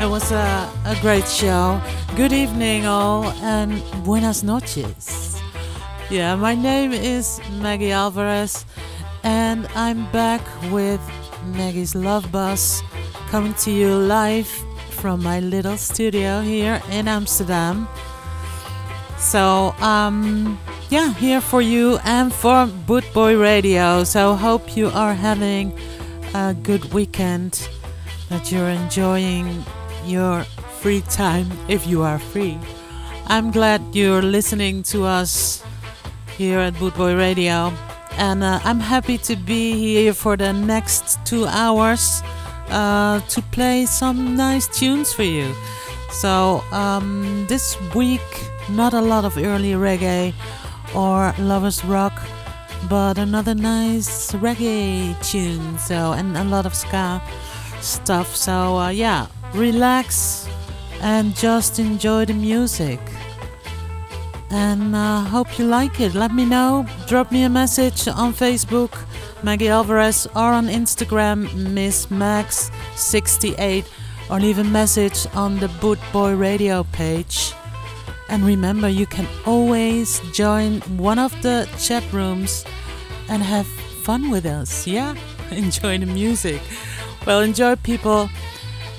It was a, a great show. Good evening, all, and buenas noches. Yeah, my name is Maggie Alvarez, and I'm back with Maggie's Love Bus, coming to you live from my little studio here in Amsterdam. So, um, yeah, here for you and for Bootboy Radio. So, hope you are having a good weekend, that you're enjoying your free time if you are free. I'm glad you're listening to us here at Bootboy Radio, and uh, I'm happy to be here for the next two hours uh, to play some nice tunes for you. So, um, this week, not a lot of early reggae or lovers rock but another nice reggae tune so and a lot of ska stuff so uh, yeah relax and just enjoy the music. And uh, hope you like it. Let me know. Drop me a message on facebook. Maggie alvarez or on instagram miss max 68 or leave a message on the boot boy radio page. And remember, you can always join one of the chat rooms and have fun with us. Yeah, enjoy the music. Well, enjoy, people.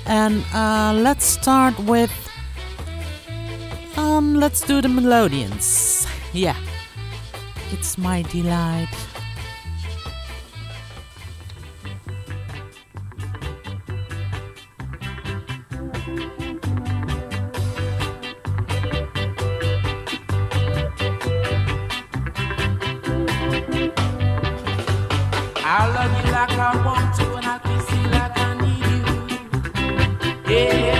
And uh, let's start with. Um, let's do the melodians. Yeah, it's my delight. yeah.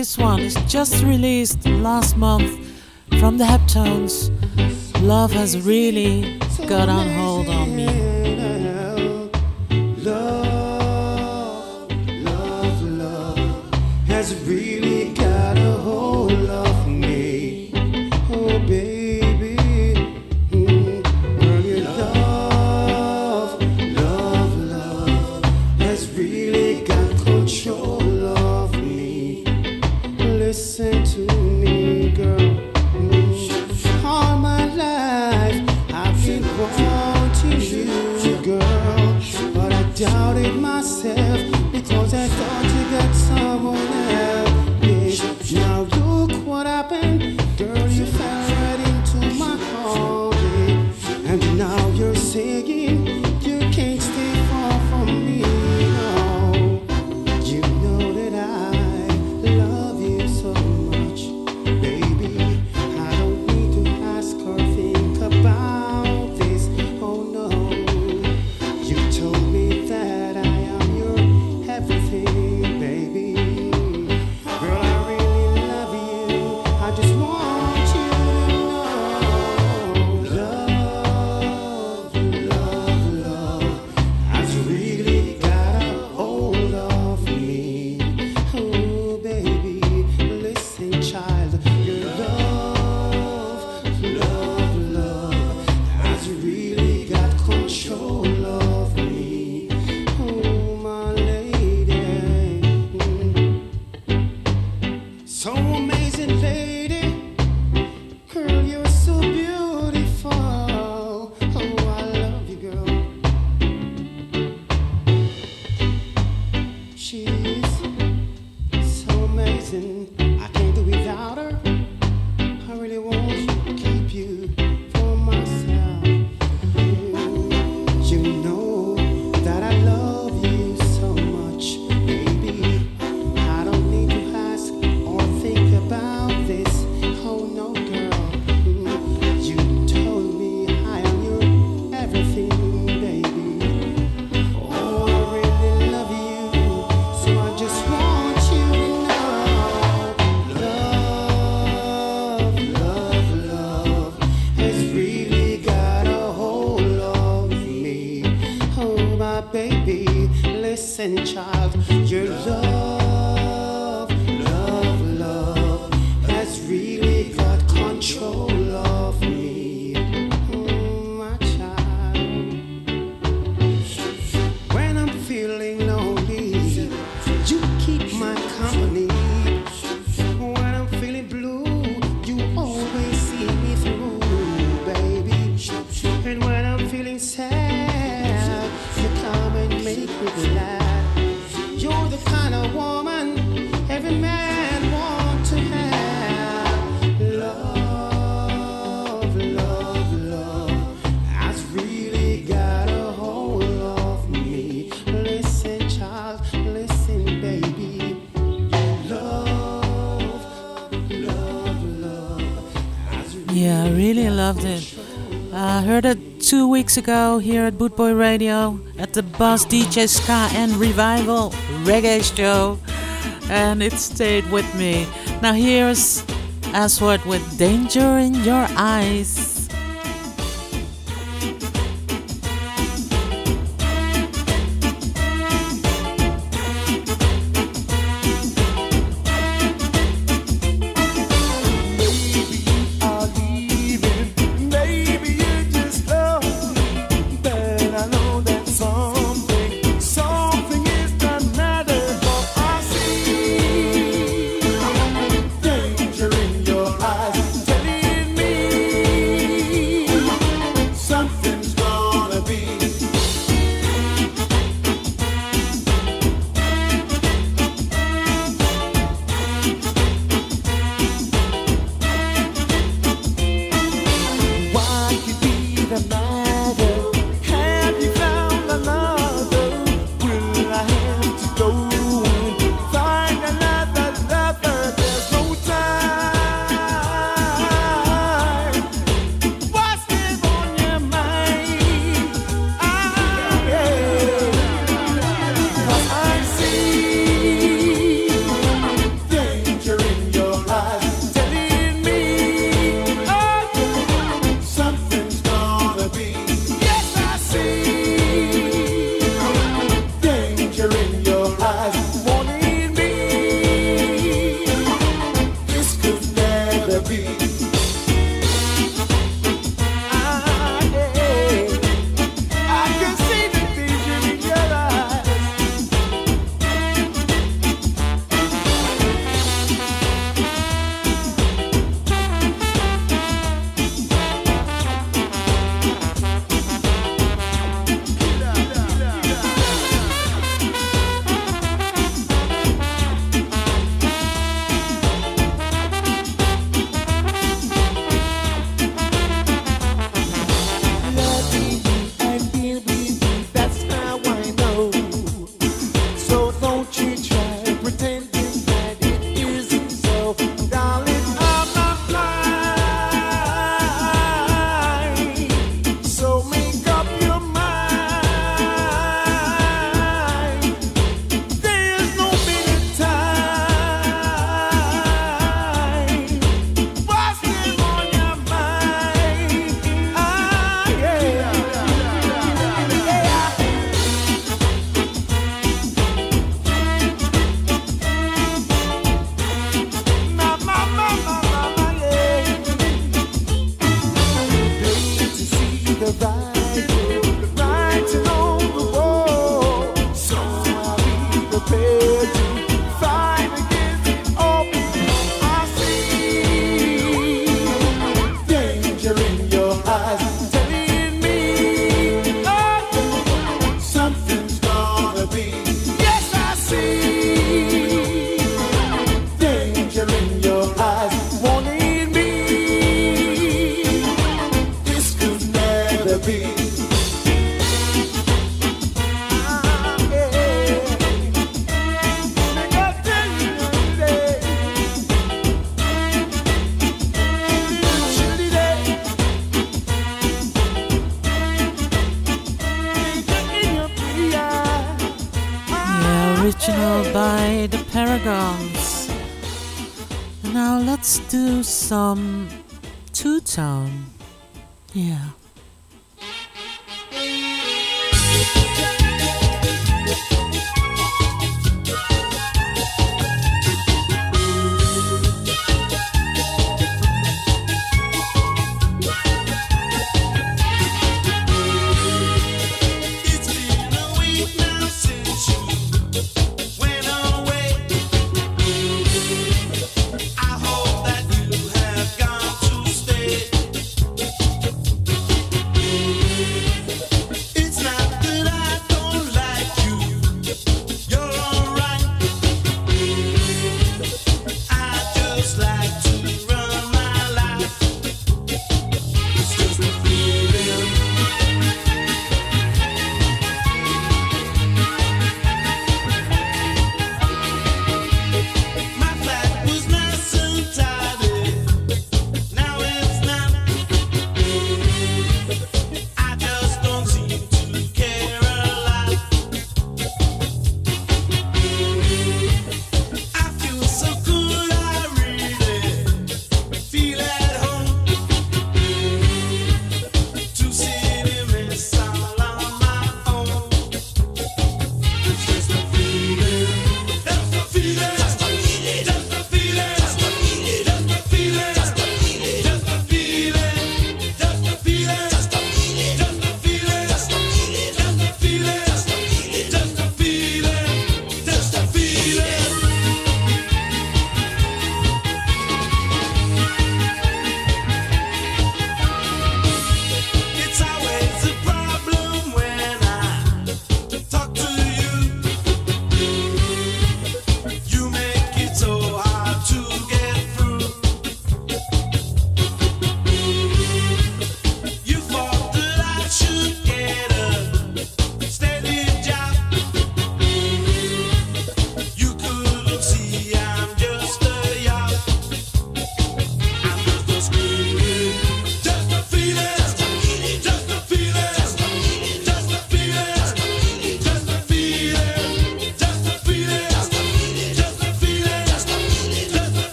this one is just released last month from the Heptones. Love has really got on hold. heard it two weeks ago here at Bootboy Radio at the Bass DJ Ska and Revival Reggae Show, and it stayed with me. Now here's Aswad with Danger in Your Eyes.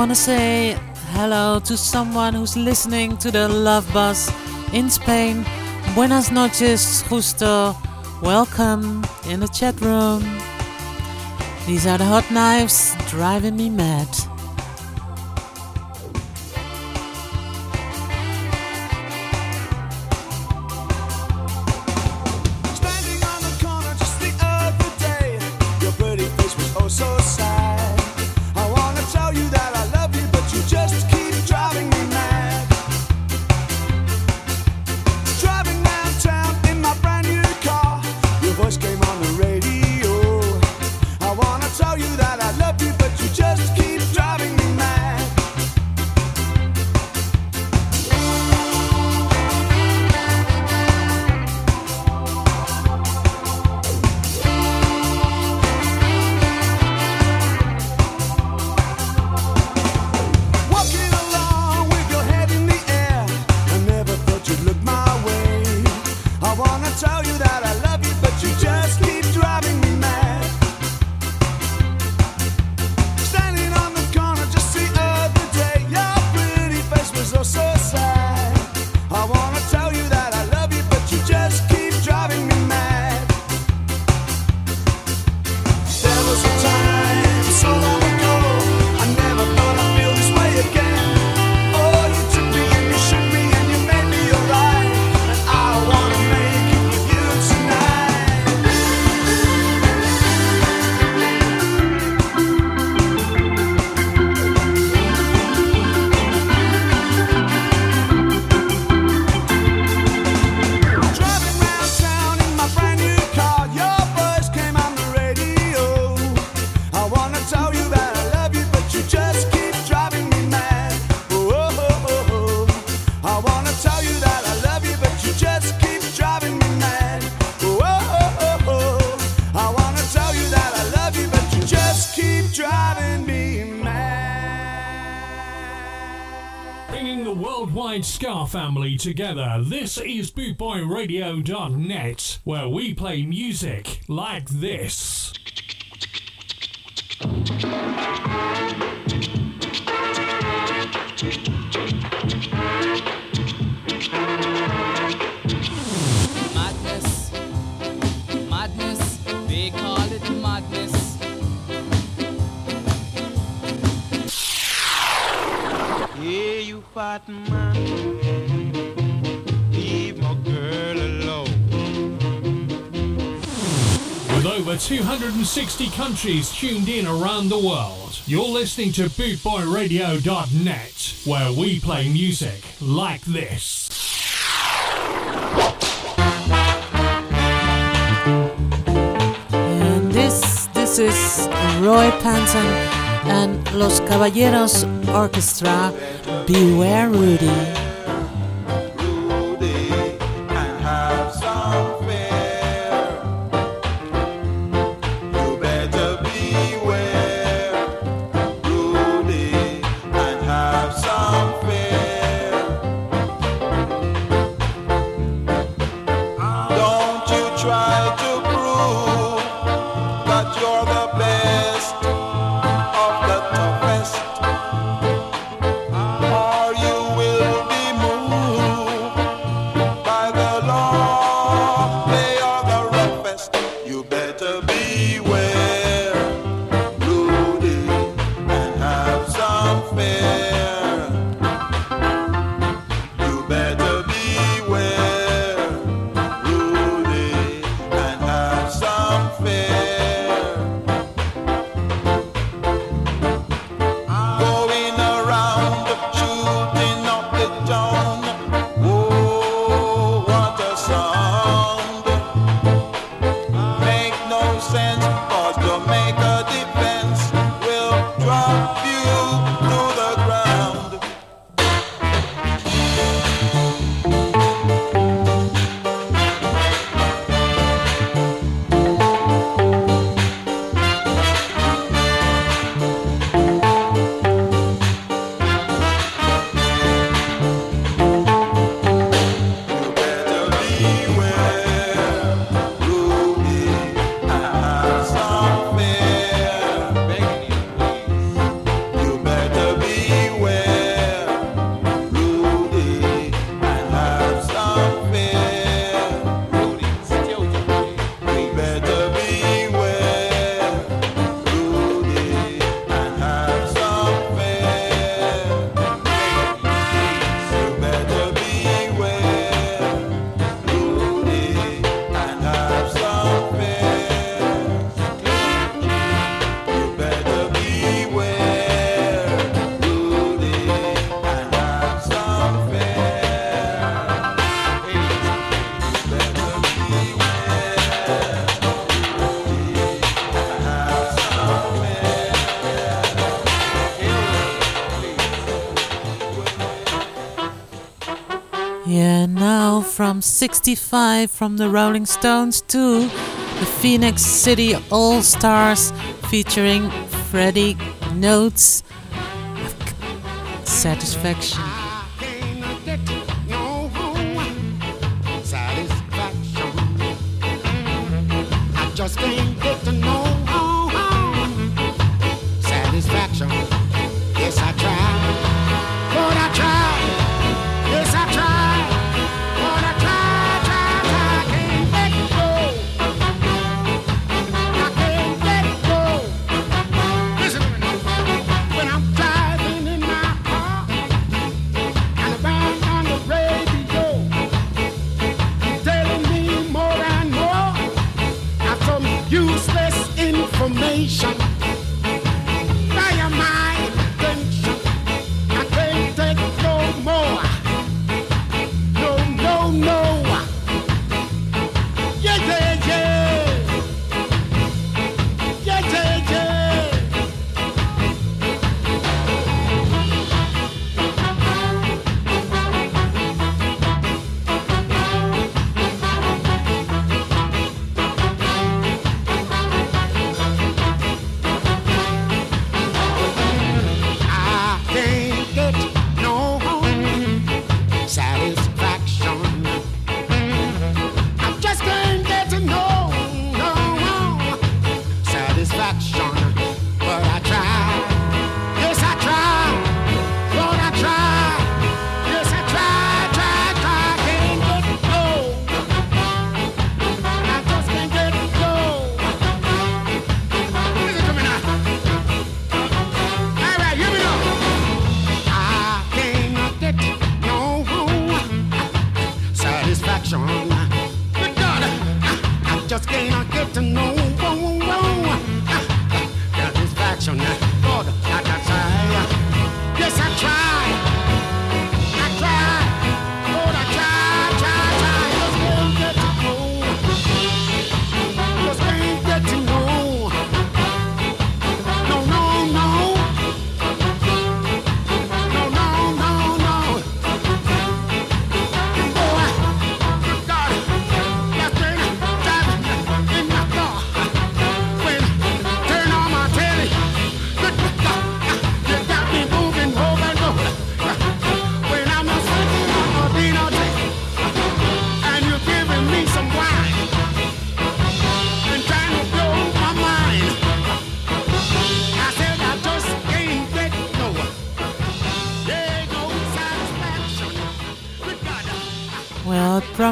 want to say hello to someone who's listening to the Love Bus in Spain. Buenas noches, Justo. Welcome in the chat room. These are the Hotknives driving me mad. Scar Family together. This is BootboyRadio.net, where we play music like this. 260 countries tuned in around the world. You're listening to bootboyradio.net, where we play music like this. And this, this is Roy Panton and Los Caballeros Orchestra. Beware, Rudy. 65 from the Rolling Stones to the Phoenix City All Stars featuring Freddie Notes. Satisfaction.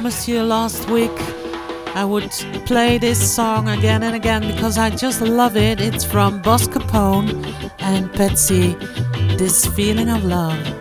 promised you last week I would play this song again and again because I just love it. It's from Bosco Capone and Patsy. This feeling of love.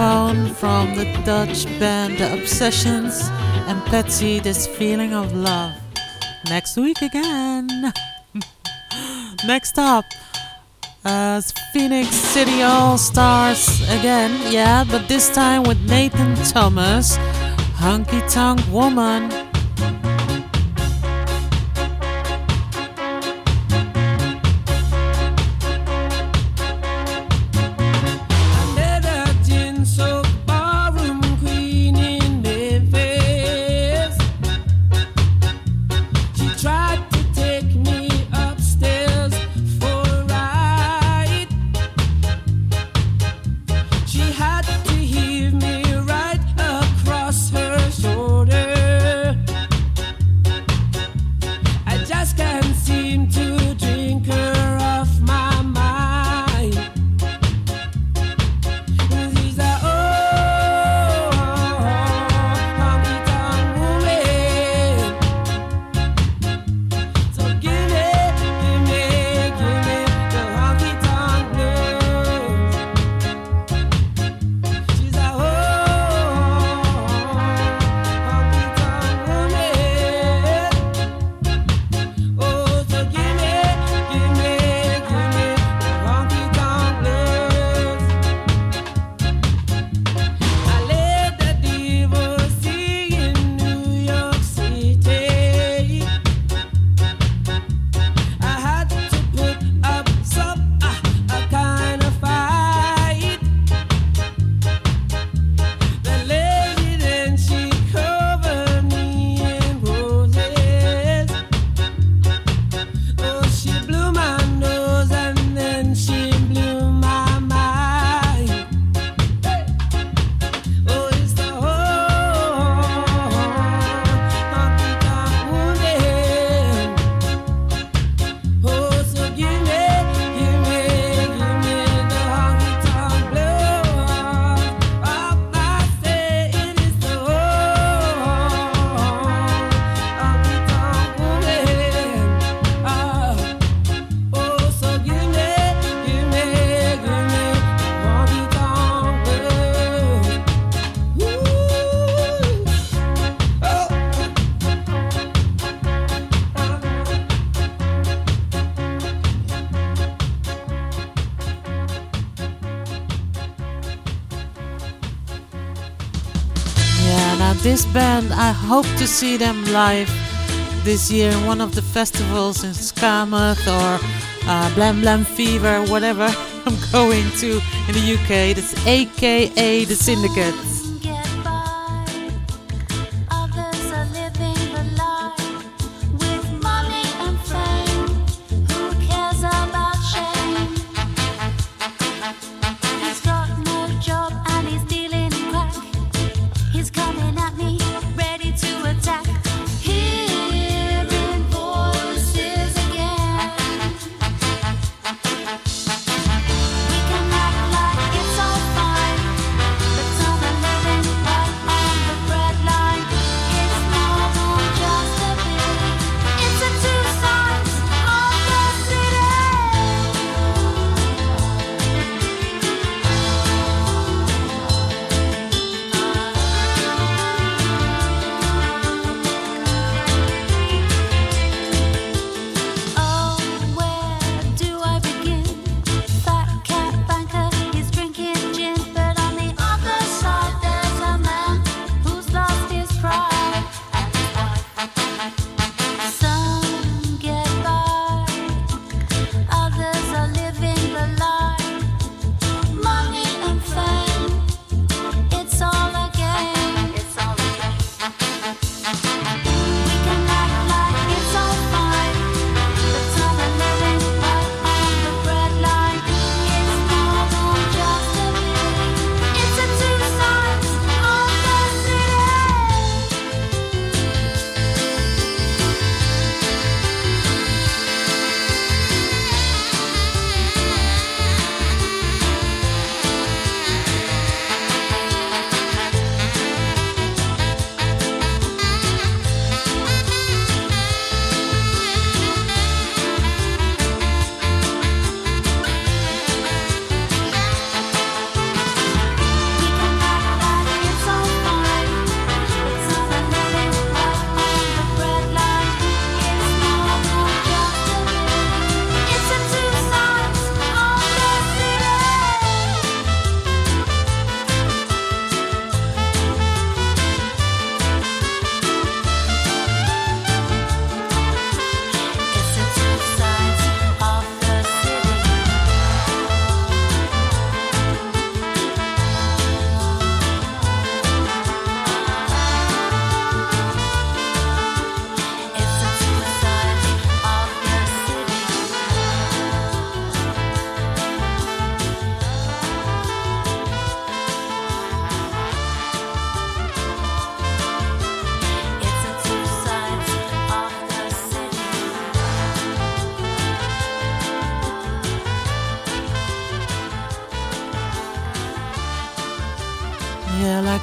From the Dutch band Obsessions and Patsy This Feeling of Love. Next week again. Next up, uh, Phoenix City All Stars again, yeah, but this time with Nathan Thomas, Honky Tonk Woman. hope to see them live this year in one of the festivals in Skamouth or uh, Blam Blam Fever, whatever I'm going to in the UK. That's AKA The Syndicate.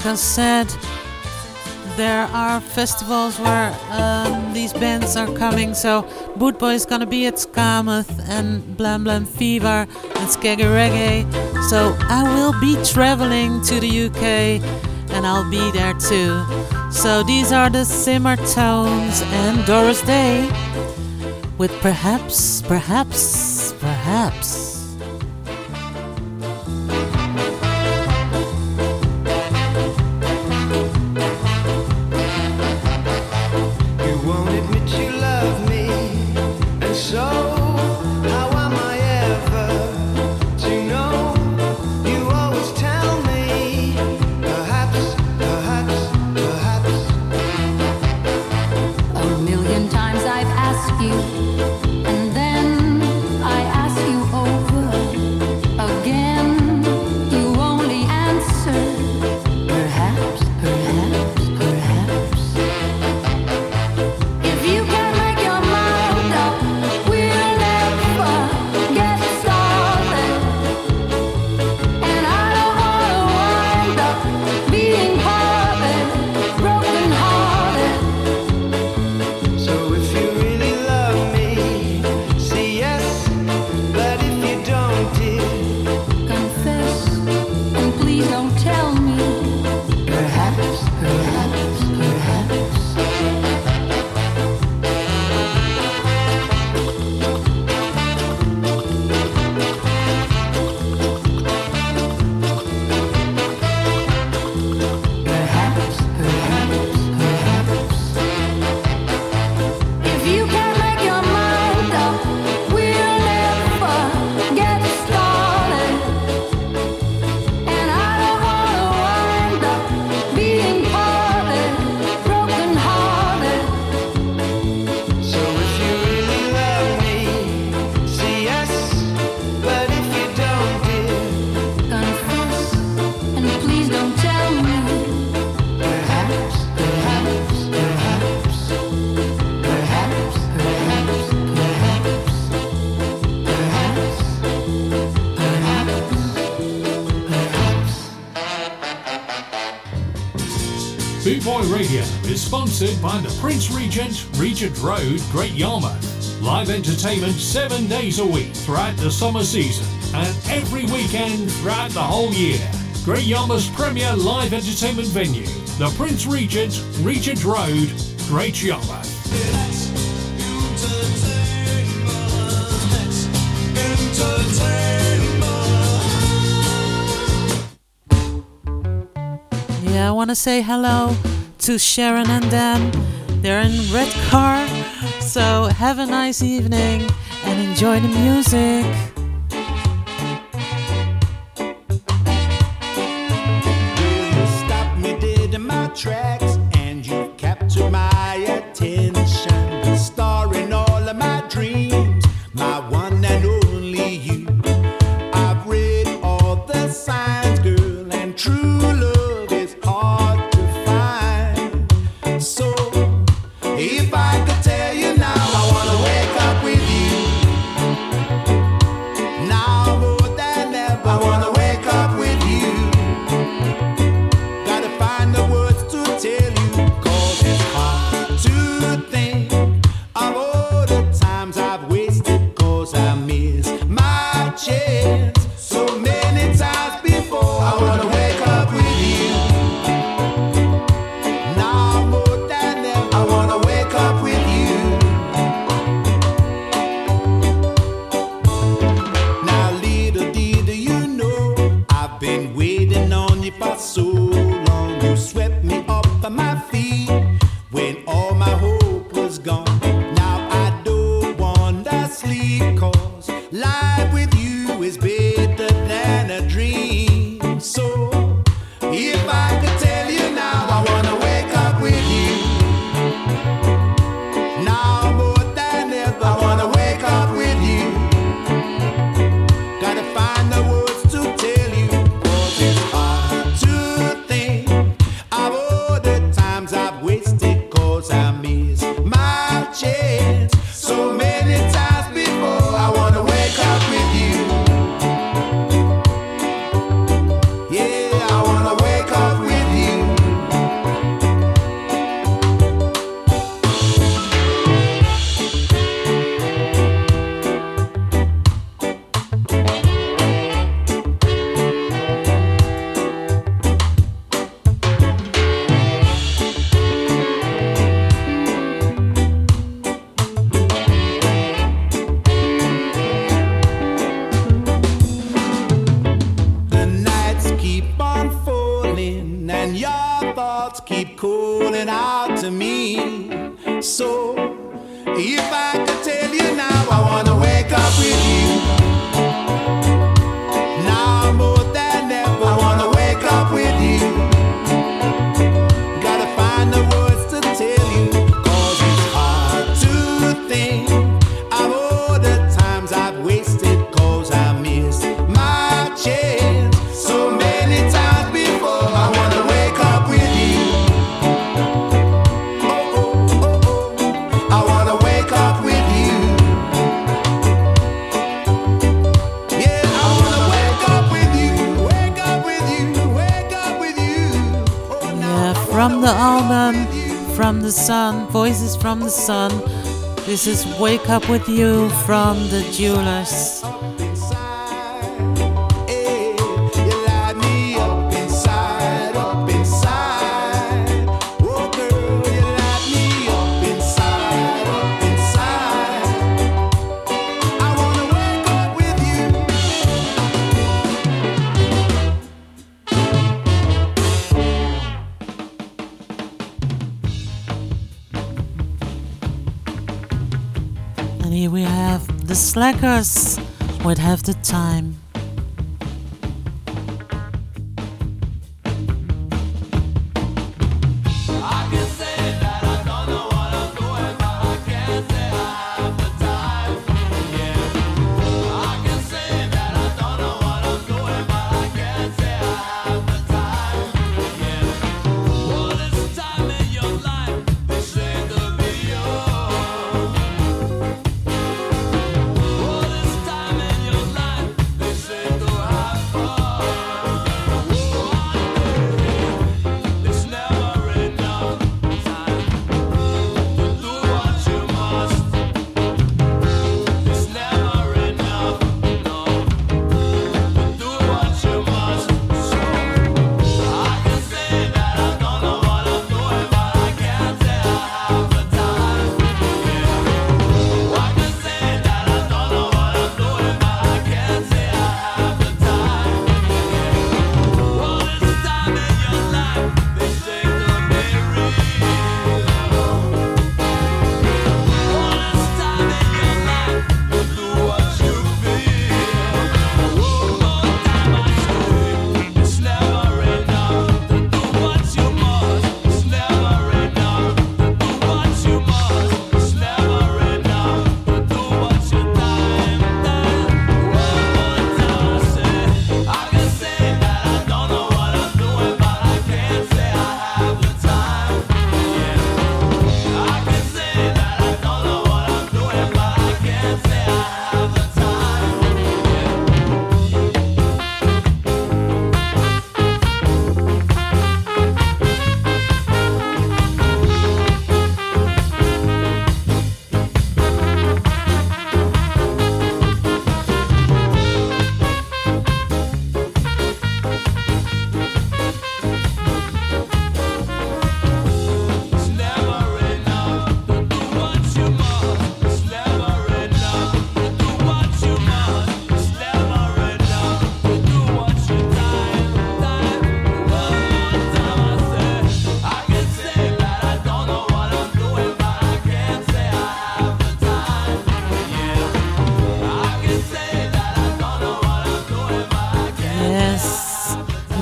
Lucas said, there are festivals where um, these bands are coming. So Bootboy is gonna be at Skamouth and Blam Blam Fever and Skaggy Reggae. So I will be traveling to the UK and I'll be there too. So these are the Simmer Tones and Doris Day with perhaps, perhaps, perhaps. sponsored by the Prince Regent, Regent Road, Great Yarmouth. Live entertainment seven days a week throughout the summer season and every weekend throughout the whole year. Great Yarmouth's premier live entertainment venue, the Prince Regent, Regent Road, Great Yarmouth. Yeah, I want to say hello to Sharon and Dan. They're in Red Car. So have a nice evening and enjoy the music. keep cool and I'll is Wake Up With You from the Jewelers. We'd have the time.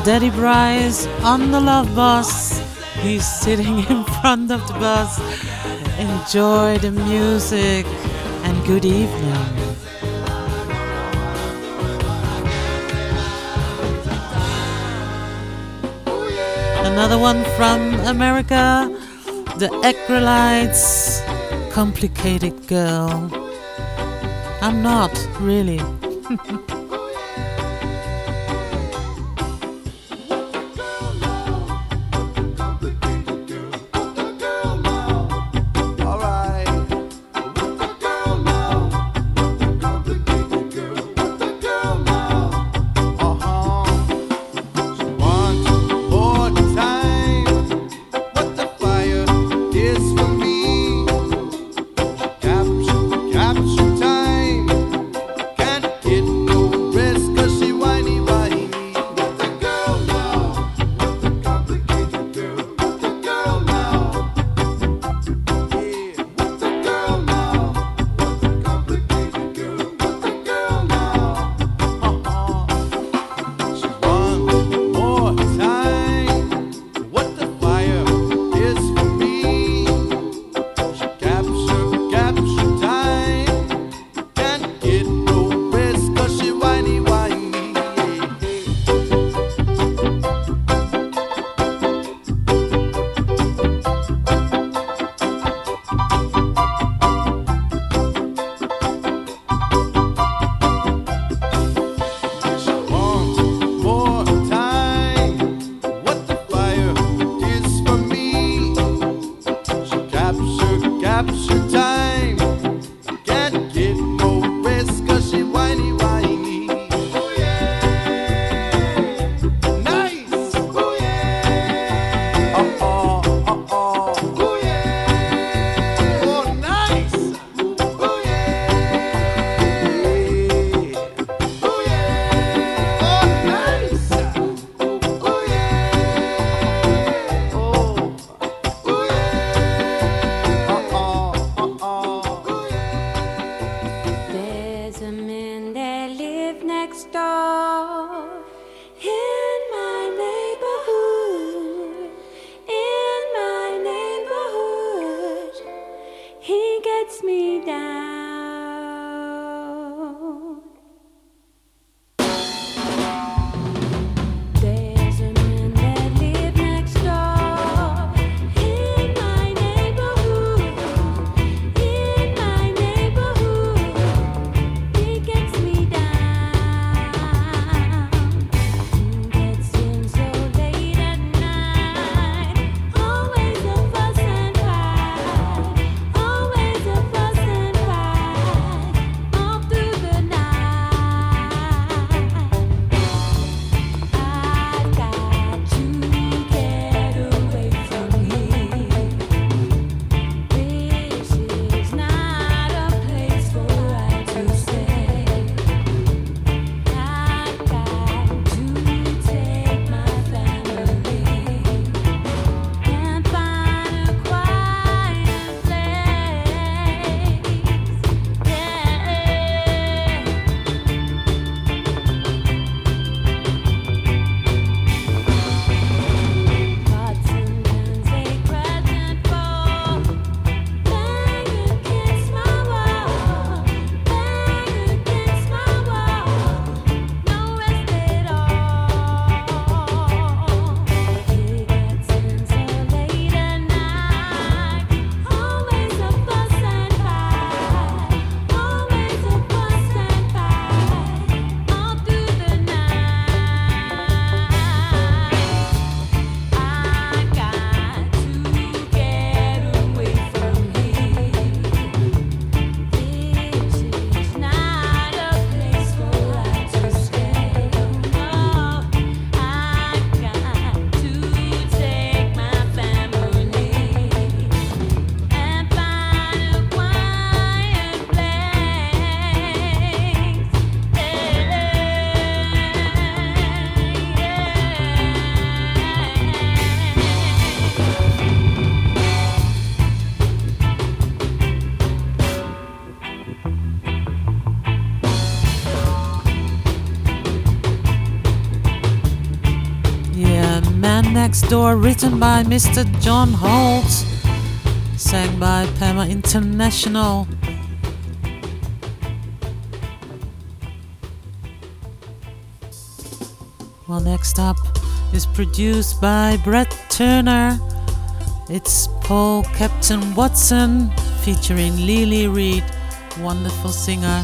Daddy Bryce on the love bus. He's sitting in front of the bus. Enjoy the music and good evening. Another one from America, the Aggrolites, Complicated Girl. I'm not, really. Next Door, written by Mr. John Holt, sang by Pama International. Well, next up is produced by Brett Turner. It's Paul Captain Watson featuring Lily Reed, wonderful singer.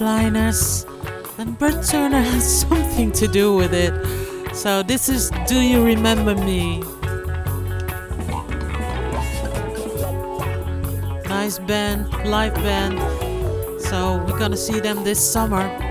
headliners, and Bert Turner has something to do with it. So this is Do You Remember Me? Nice band, live band. So we're gonna see them this summer.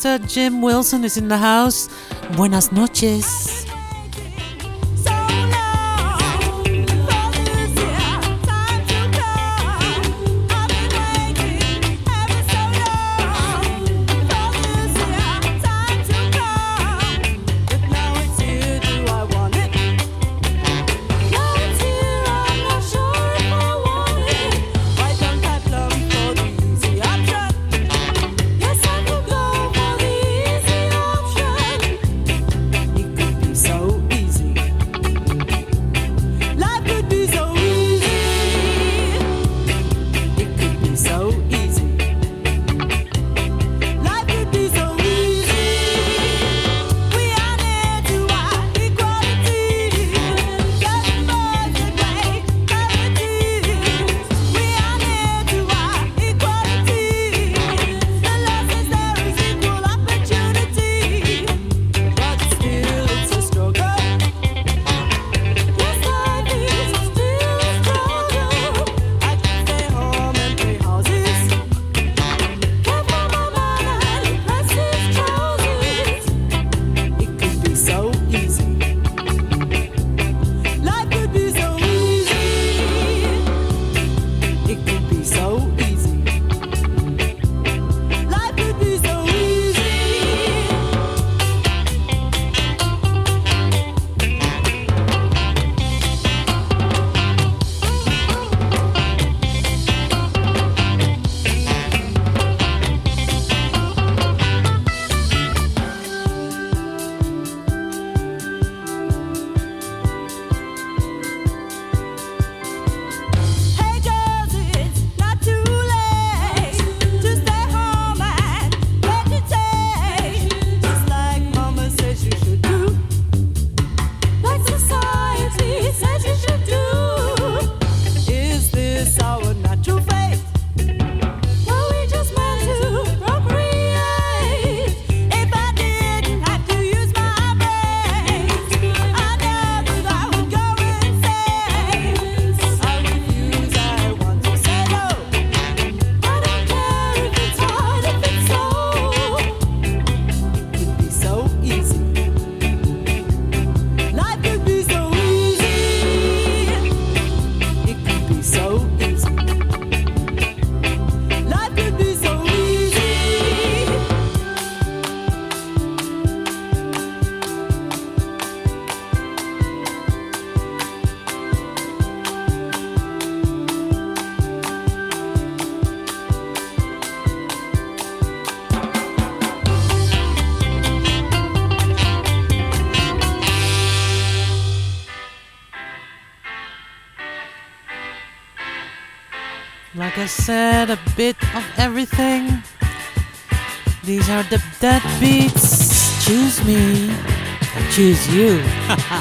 Mr. Jim Wilson is in the house. Buenas noches. I said, a bit of everything. These are the dead beats. Choose me, I choose you.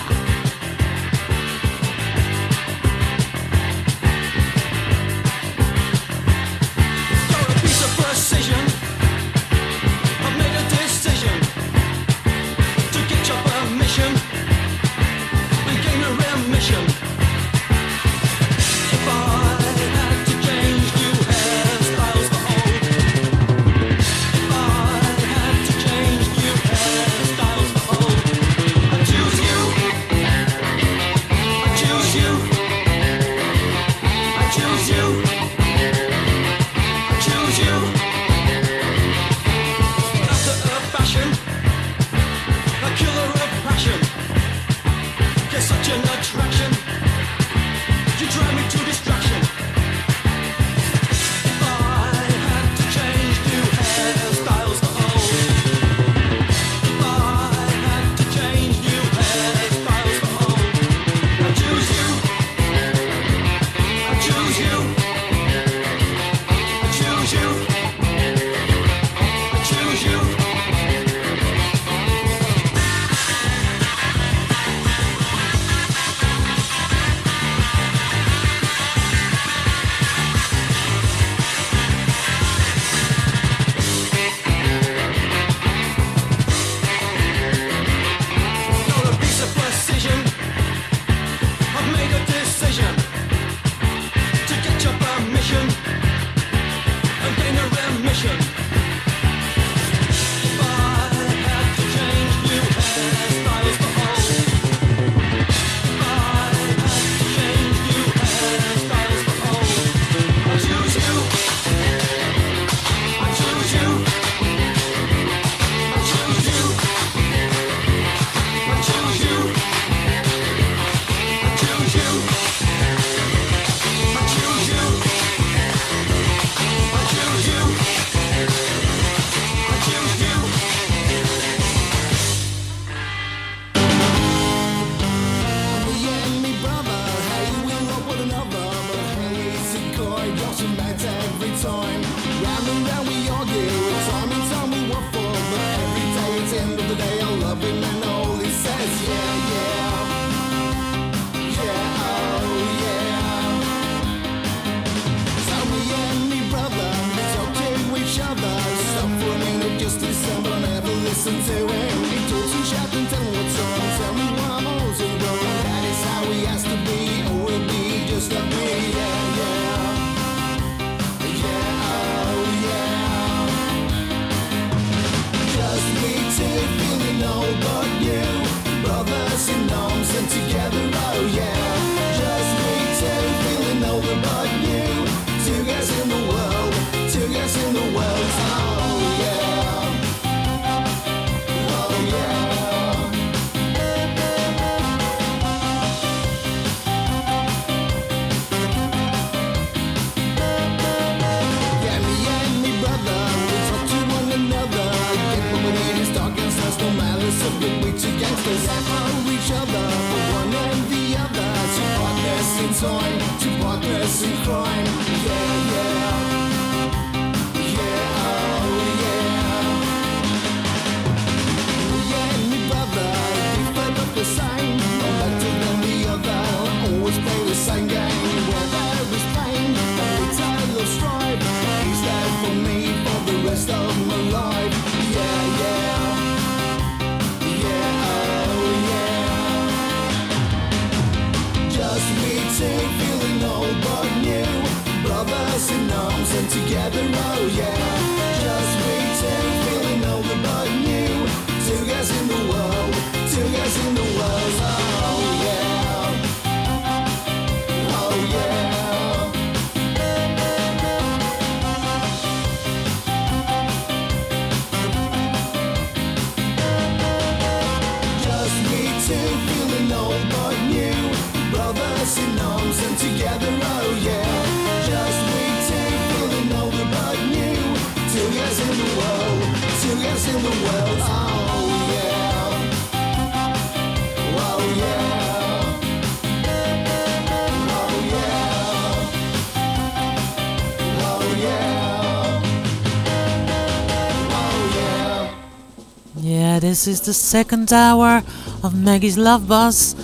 is the second hour of Maggie's Love Bus.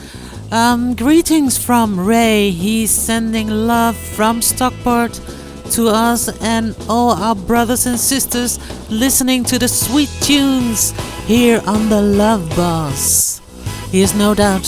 Um, greetings from Ray. He's sending love from Stockport to us and all our brothers and sisters listening to the sweet tunes here on the Love Bus. He is no doubt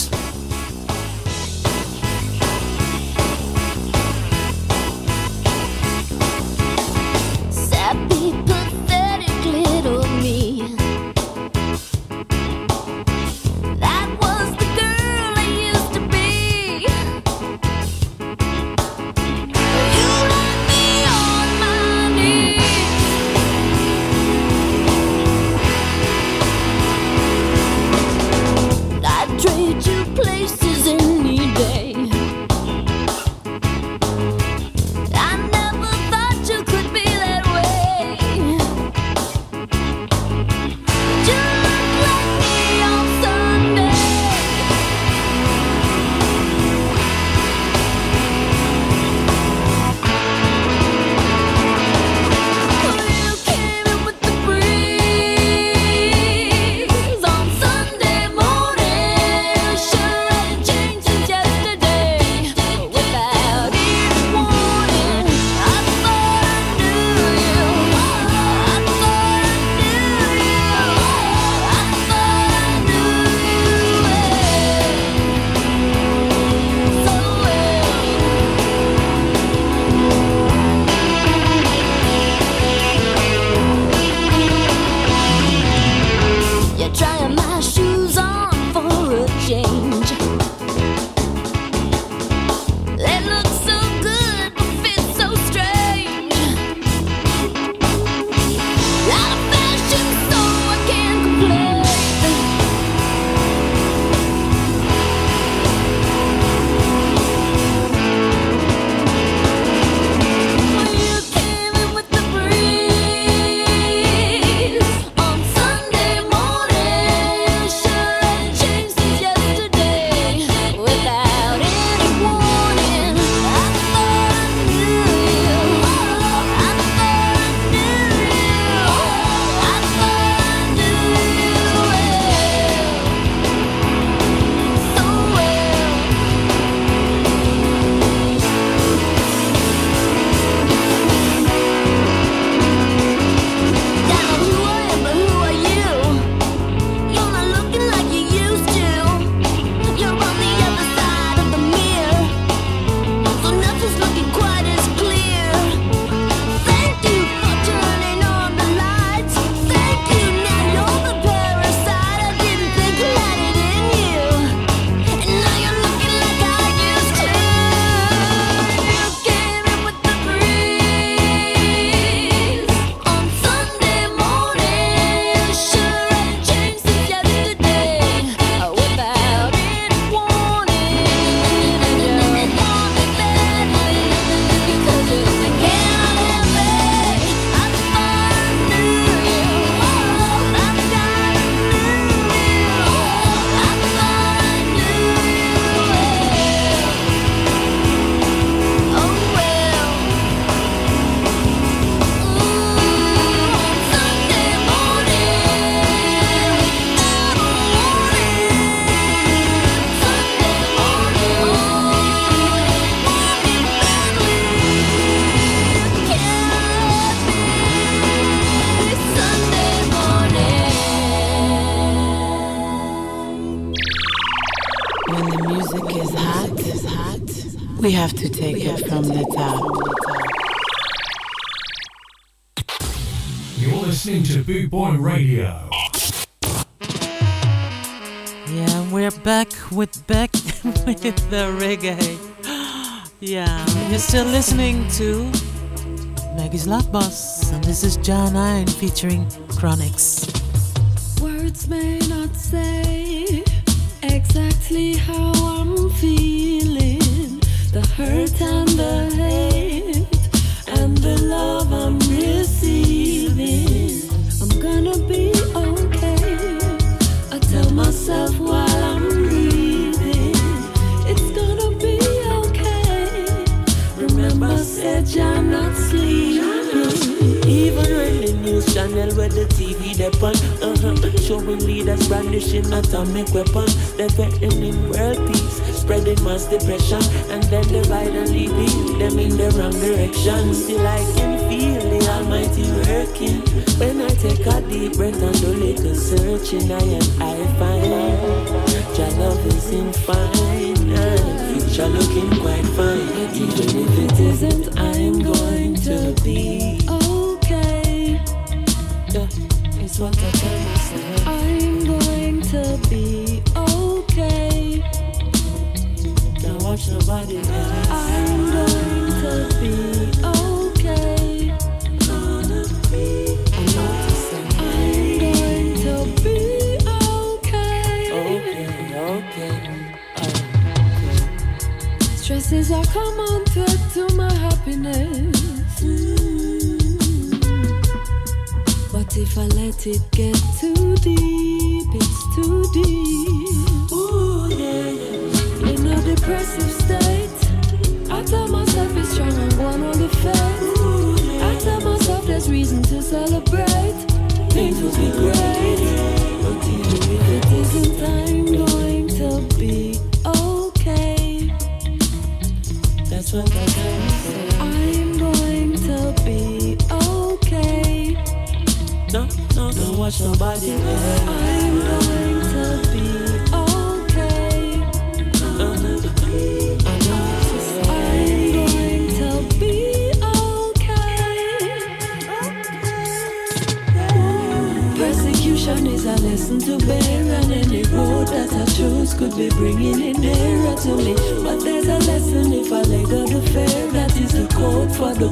Nine featuring Chronixx.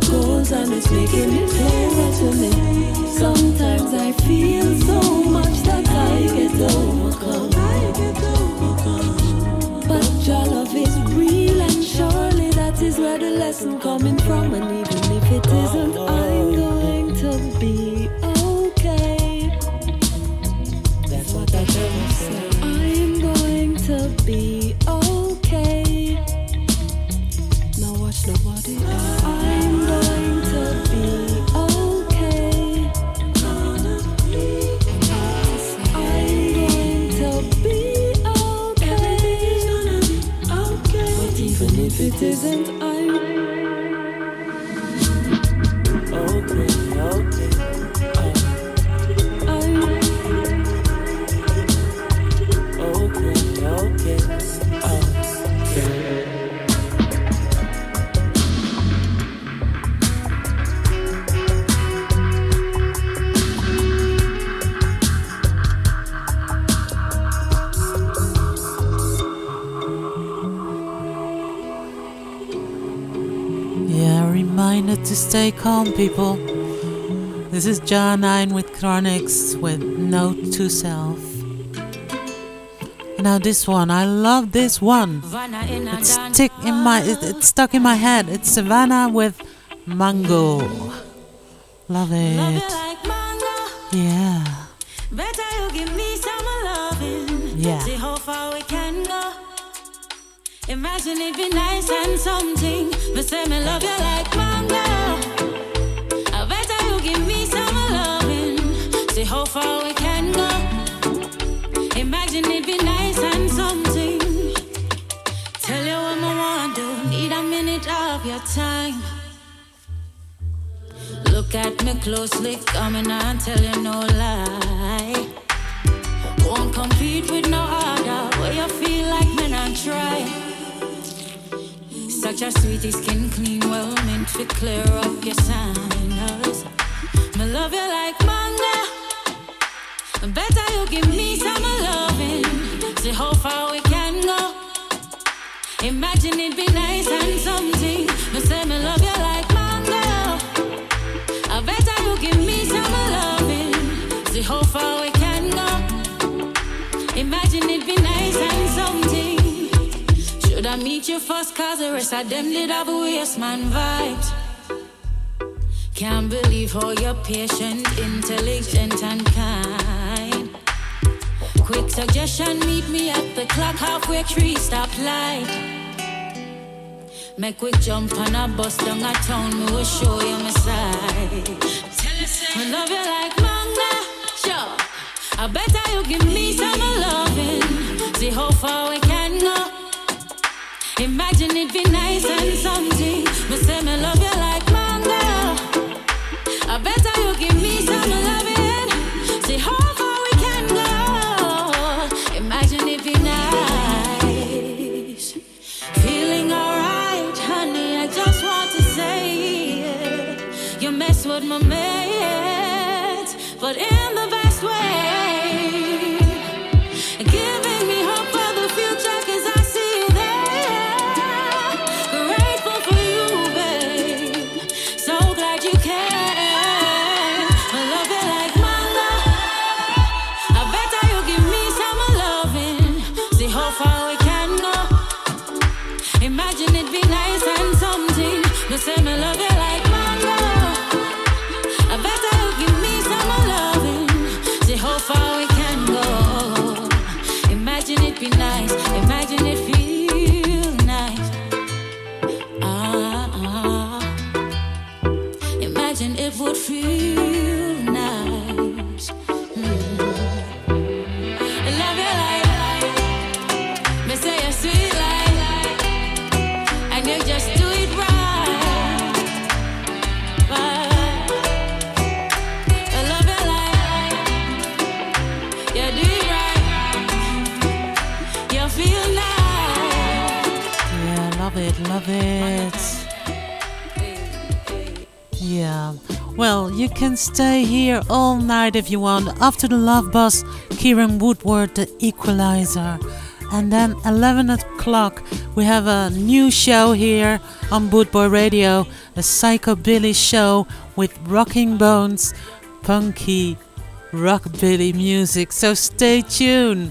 Cause, and it's making it clearer to me. Sometimes I feel so much that I get overcome. But your love is real, and surely that is where the lesson coming from. And even if it isn't, I'm going to be it isn't, stay calm, people. This is Jah9 with Chronixx with Note to Self. Now this one, I love this one. It's stick in my, it, it's stuck in my head. It's Savannah with Mango. Love it. Yeah. Better you give me some loving. Yeah. See how far we can go. Imagine it'd be nice and something. But say me love you like mango. See how far we can go. Imagine it'd be nice and something. Tell you what I want to. Need a minute of your time. Look at me closely, coming on, tell you no lie. Won't compete with no other. Where you feel like men and try. Such a sweetie skin clean, well meant to clear up your sinus. Me love you like Better you give me some loving. See how far we can go. Imagine it be nice and something. Me say me love you like mango. I better you give me some loving. See how far we can go. Imagine it be nice and something. Should I meet you first? Cause the rest of them did have a waste man vibes. Can't believe how you're patient, intelligent, and kind. Quick suggestion, meet me at the clock Half Way Tree stop light. Make quick jump on a bus down a town, me will show you my side. Tell I love you like manga, sure. I better you give me some loving. See how far we can go. Imagine it be nice and something. Me say me love you like mess my mate, but in can stay here all night if you want. After the Love Bus, Kieran Woodward, the equalizer. And then 11 o'clock, we have a new show here on Bootboy Radio, a psychobilly show with rocking bones, punky rockabilly music. So stay tuned.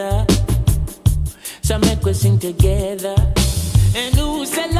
together. So make we sing together. And who said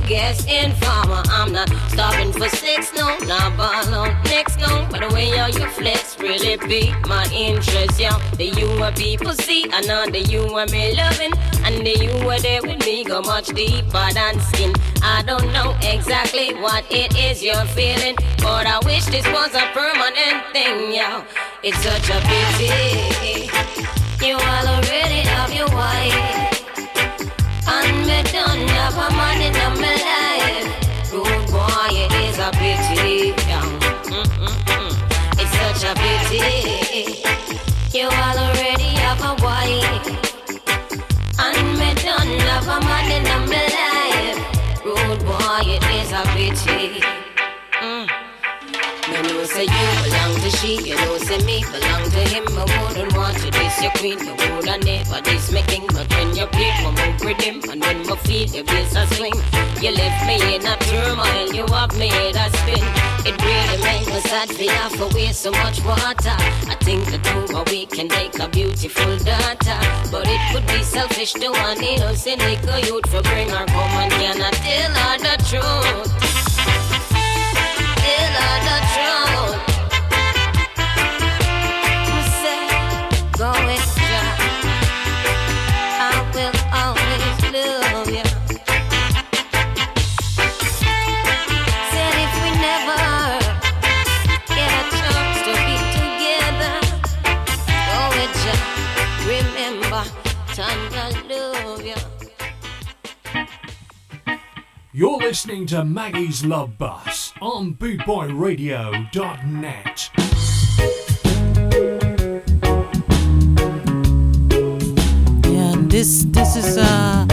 biggest informer. I'm not stopping for six, no, not ball next, no. But the way how you flex really pique my interest, yeah. The you are people see, I know the you are me loving. And the you are there with me go much deeper than skin. I don't know exactly what it is you're feeling, but I wish this was a permanent thing, yeah. It's such a pity. You already have your wife. And me done have a man in my life. Rude boy, it is a pity. yeah. It's such a pity. You already have a wife. And me done have a man in my life. Rude boy, it is a pity. Me say you belong to she, you know say me belong to him. I wouldn't want to this your queen, you woulda never this me king. But when you play, my move with him, and when my feet your bass a swing, you left me in a turmoil, you have made a spin. It really made me sad to have to waste so much water. I think the two of we can make a beautiful daughter, but it would be selfish to an innocent little youth for bring her home and cannot tell her the truth. You're listening to Maggie's Love Bus on bootboyradio.net. And this this is a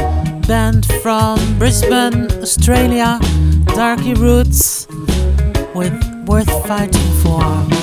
band from Brisbane, Australia, Darky Roots, with Worth Fighting For.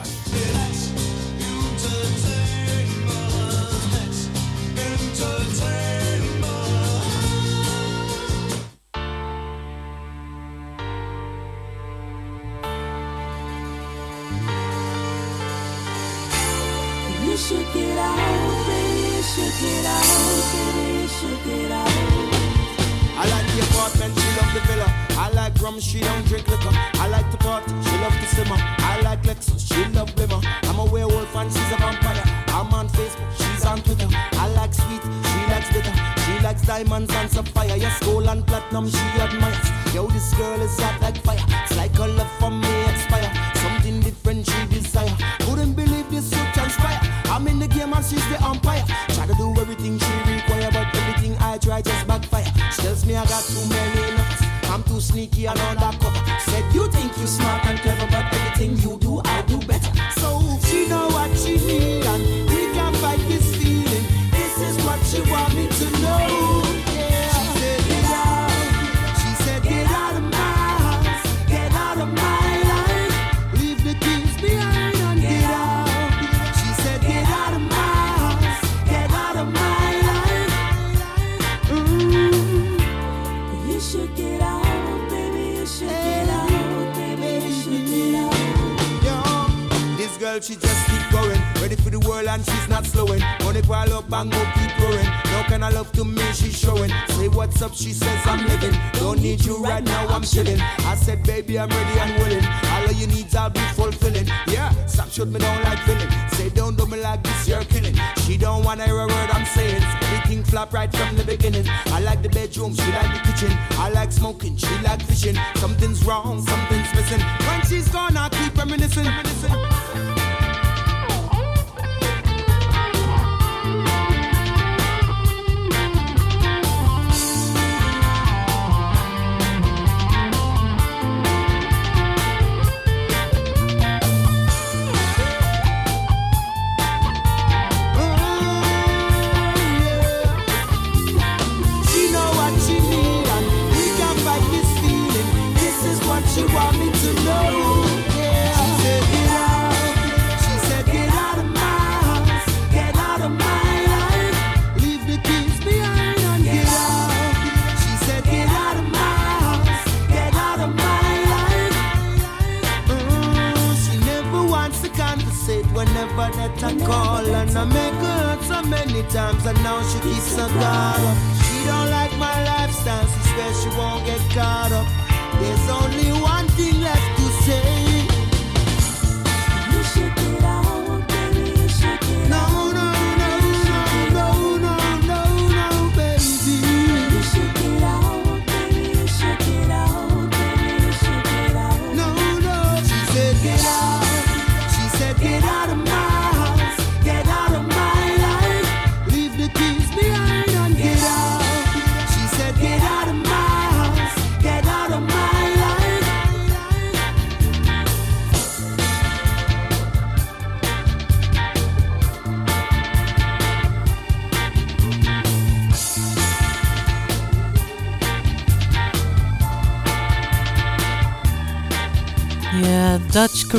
up? She says I'm living. Don't need you right now, I'm chilling. I said, baby, I'm ready and willing. All of your needs I'll be fulfilling. Yeah, stop shoot me down like villain. Say don't do me like this, you're killing. She don't wanna hear a word I'm saying. Everything flop right from the beginning. I like the bedroom, she like the kitchen. I like smoking, she like fishing. Something's wrong, something's missing. When she's gone, I keep reminiscing. reminiscing.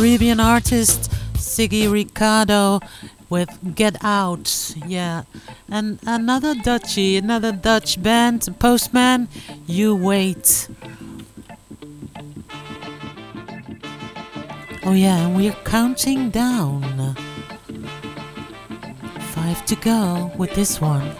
Caribbean artist Siggy Ricardo with Get Out. Yeah. And another Dutchie, another Dutch band, Postman, You Wait. Oh, yeah, and we're counting down. Five to go with this one.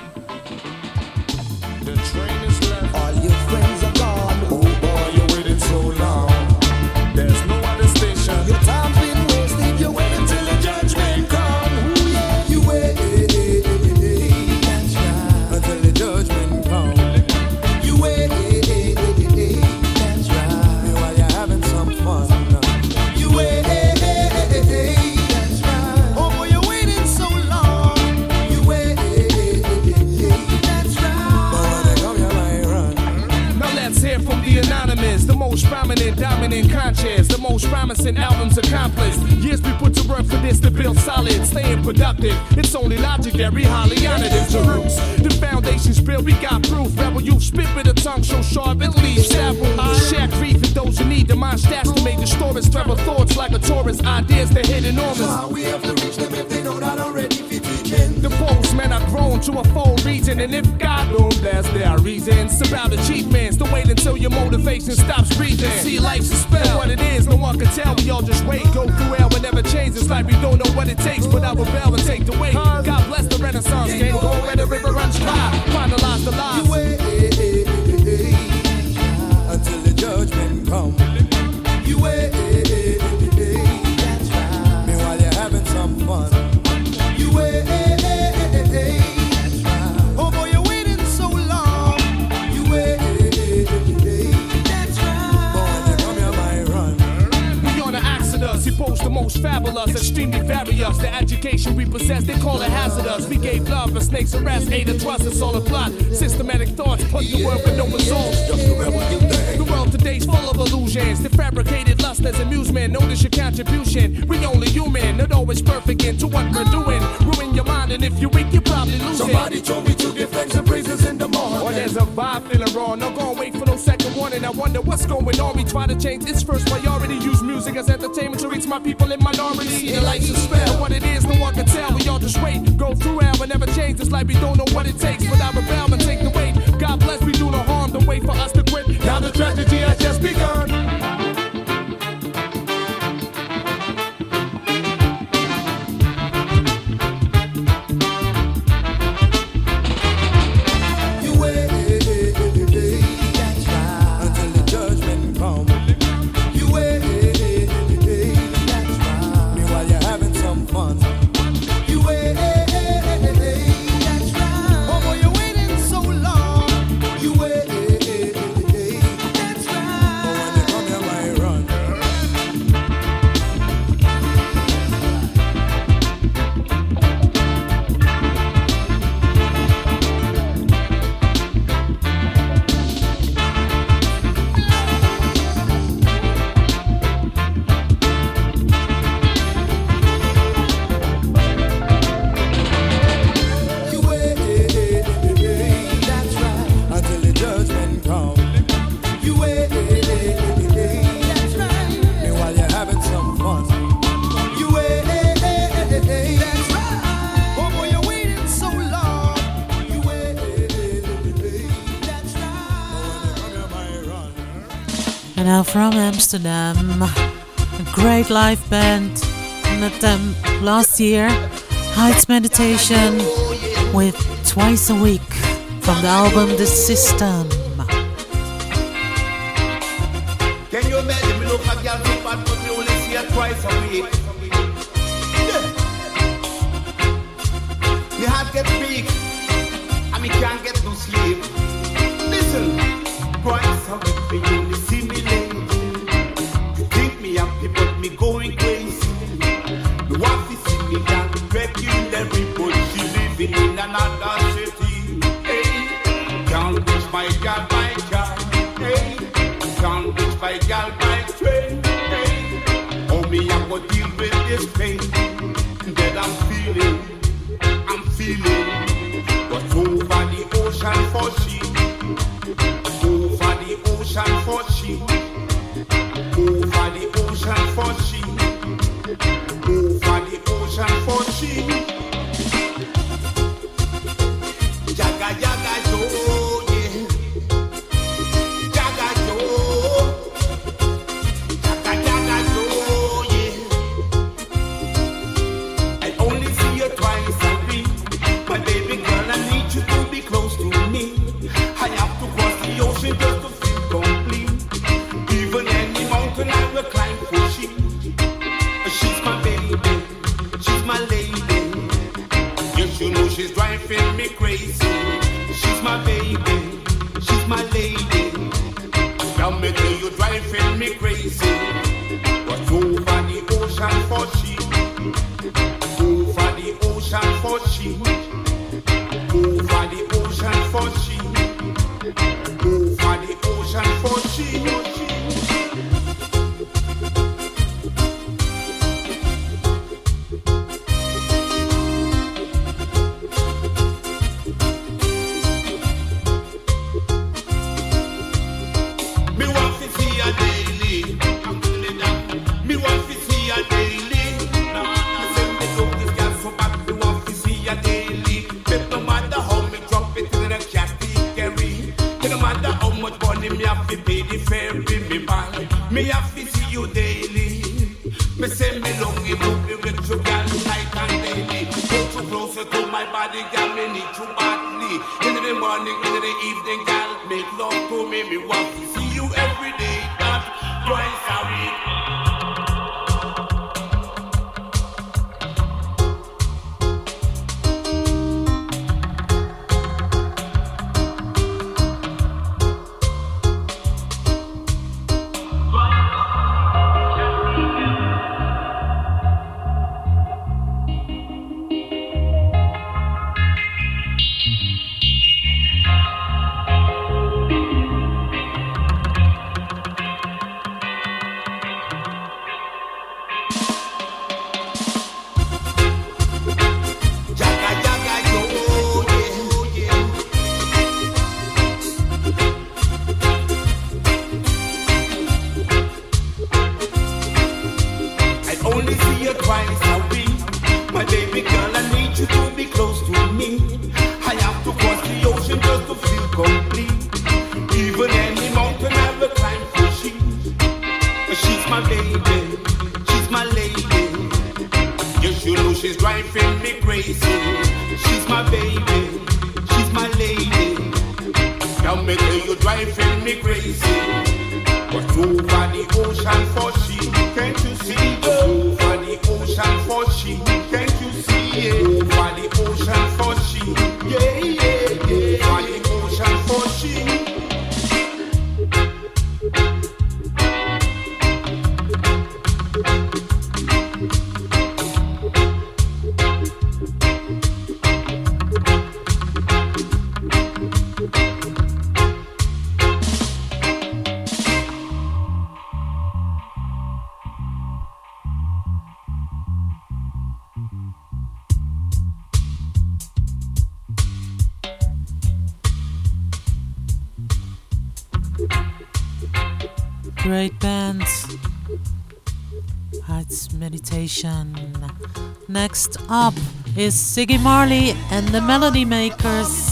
Logic that we is the. The foundation's built, we got proof. Rebel youth spit with a tongue so sharp it leaves stab wounds. Share grief with those who need the mind stats to make the stories travel thoughts like a tourist. Ideas that hit enormous. how we have to to a full region, and if God don't bless their reasons about achievements, don't wait until your motivation stops breathing. See, life's a spell, what it is, no one can tell. We all just wait, go through hell, and never change. It's like we don't know what it takes, but I rebel and take the weight. God bless the Renaissance, game go where the river runs dry. Finalize the lies. until the judgment come. Fabulous, extremely various. The education we possess, they call it hazardous. We gave love, but snakes arrest, hate and trust, it's all a plot. Systematic thoughts, put the work with no results. The world today's full of illusions. Fabricated lust as amusement. Notice your contribution. We only human, not always perfect into what we're doing. Ruin your mind, and if you're weak, you probably lose Somebody it. told me to give thanks and praises in the morning. Or there's a vibe feeling wrong. No gonna wait for no second warning. I wonder what's going on. We try to change its first priority. Use music as entertainment to reach my people in minority. See the lights a spell. What it is, no one can tell. We all just wait. Go through hell and never change. It's like we don't know what it takes. But I rebel and take the weight. God bless, we do no harm. Don't wait for us to quit. Now the tragedy has just begun. From Amsterdam, a great live band. Met them last year. Heights Meditation with Twice a Week from the album The System. great band. It's meditation. Next up is Ziggy Marley and the Melody Makers.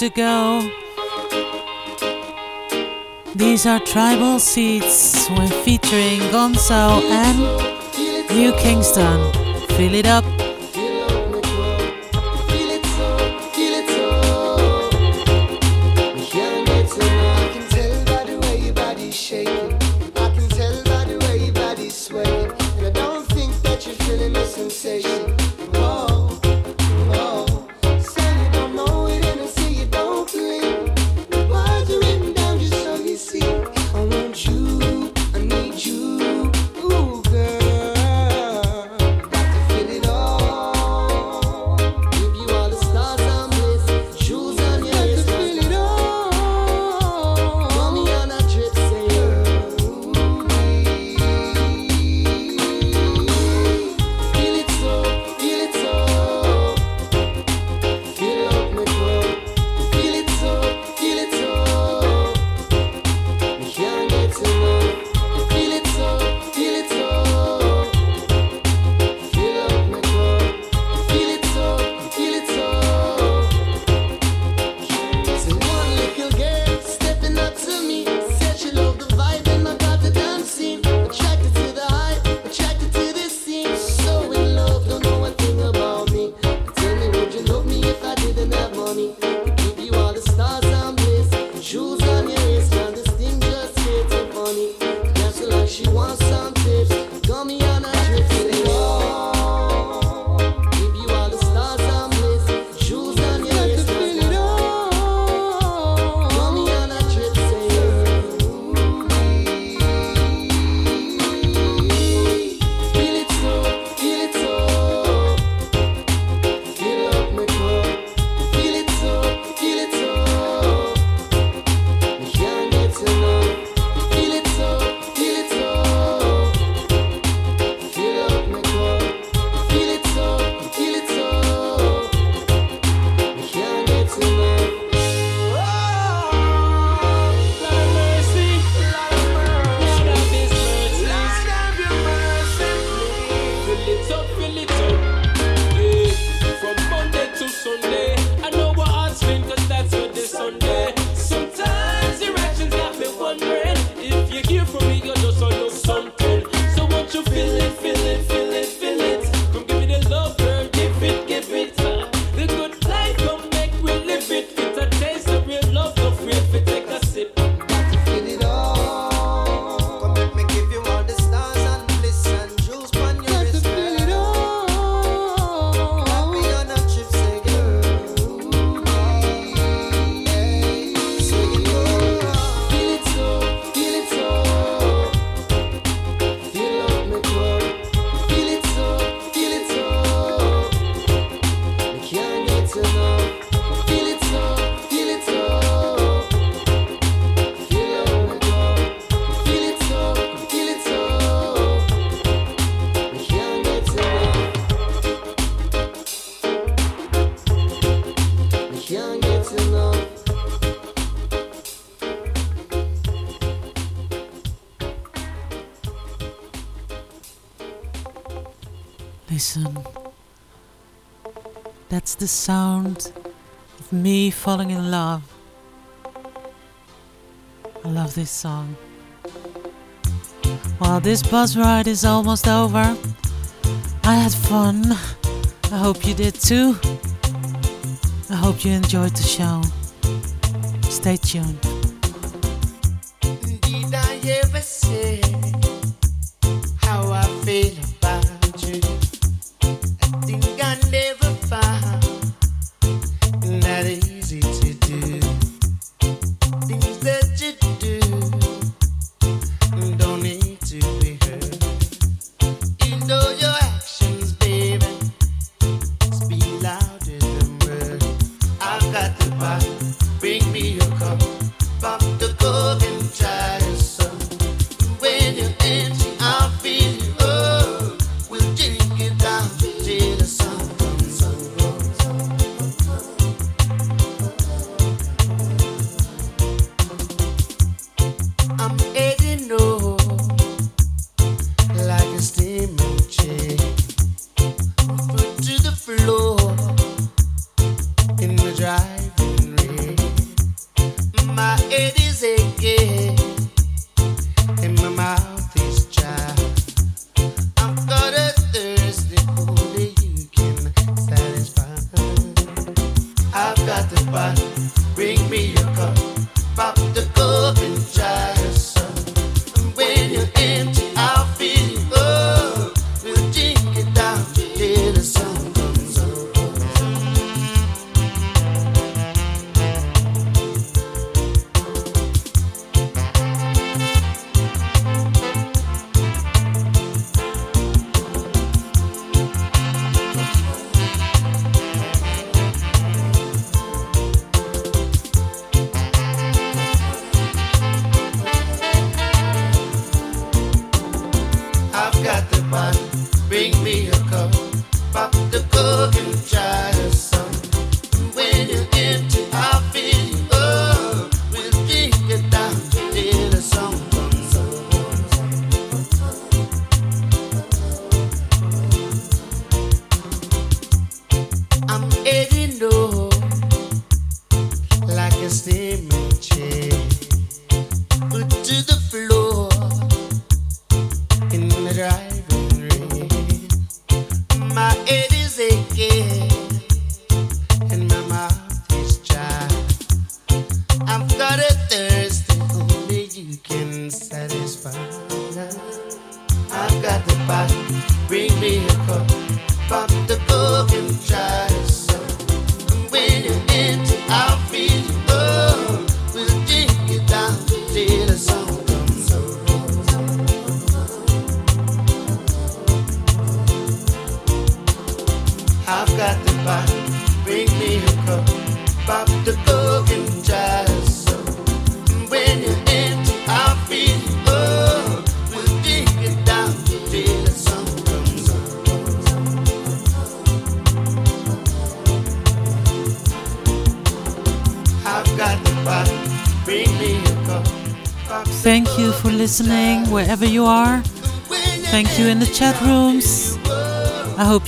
to go. These are Tribal Seeds when featuring Gonzo and New Kingston. Fill it up. the sound of me falling in love. I love this song. Well, this bus ride is almost over. I had fun. I hope you did too. I hope you enjoyed the show. Stay tuned.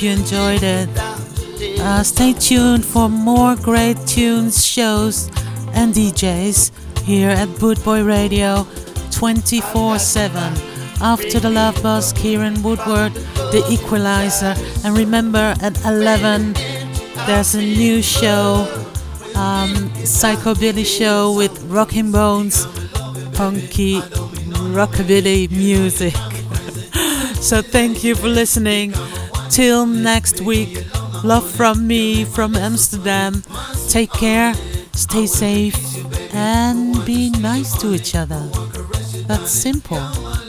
you enjoyed it. Uh, stay tuned for more great tunes, shows, and DJs here at Bootboy Radio 24 7. After the Love Bus, Kieran Woodward, The Equalizer. And remember, at 11, there's a new show, um, Psychobilly Show with Rockin' Bones, punky rockabilly music. so thank you for listening. Till next week, love from me, from Amsterdam. Take care, stay safe, and be nice to each other. That's simple,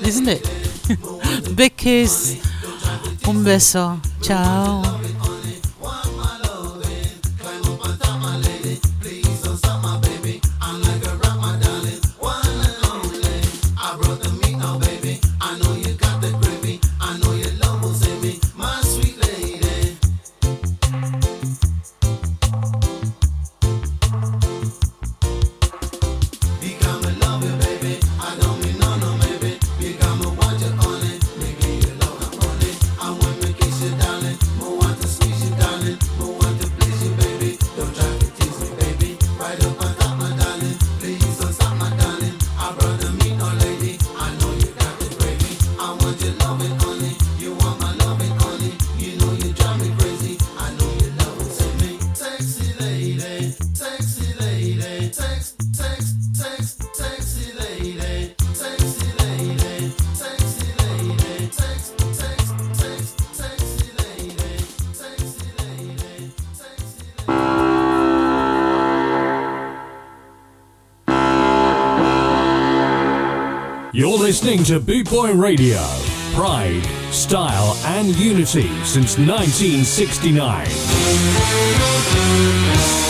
isn't it? Big kiss. Un beso. Ciao. Listening to Boot Boy Radio. Pride, style, and unity since 1969.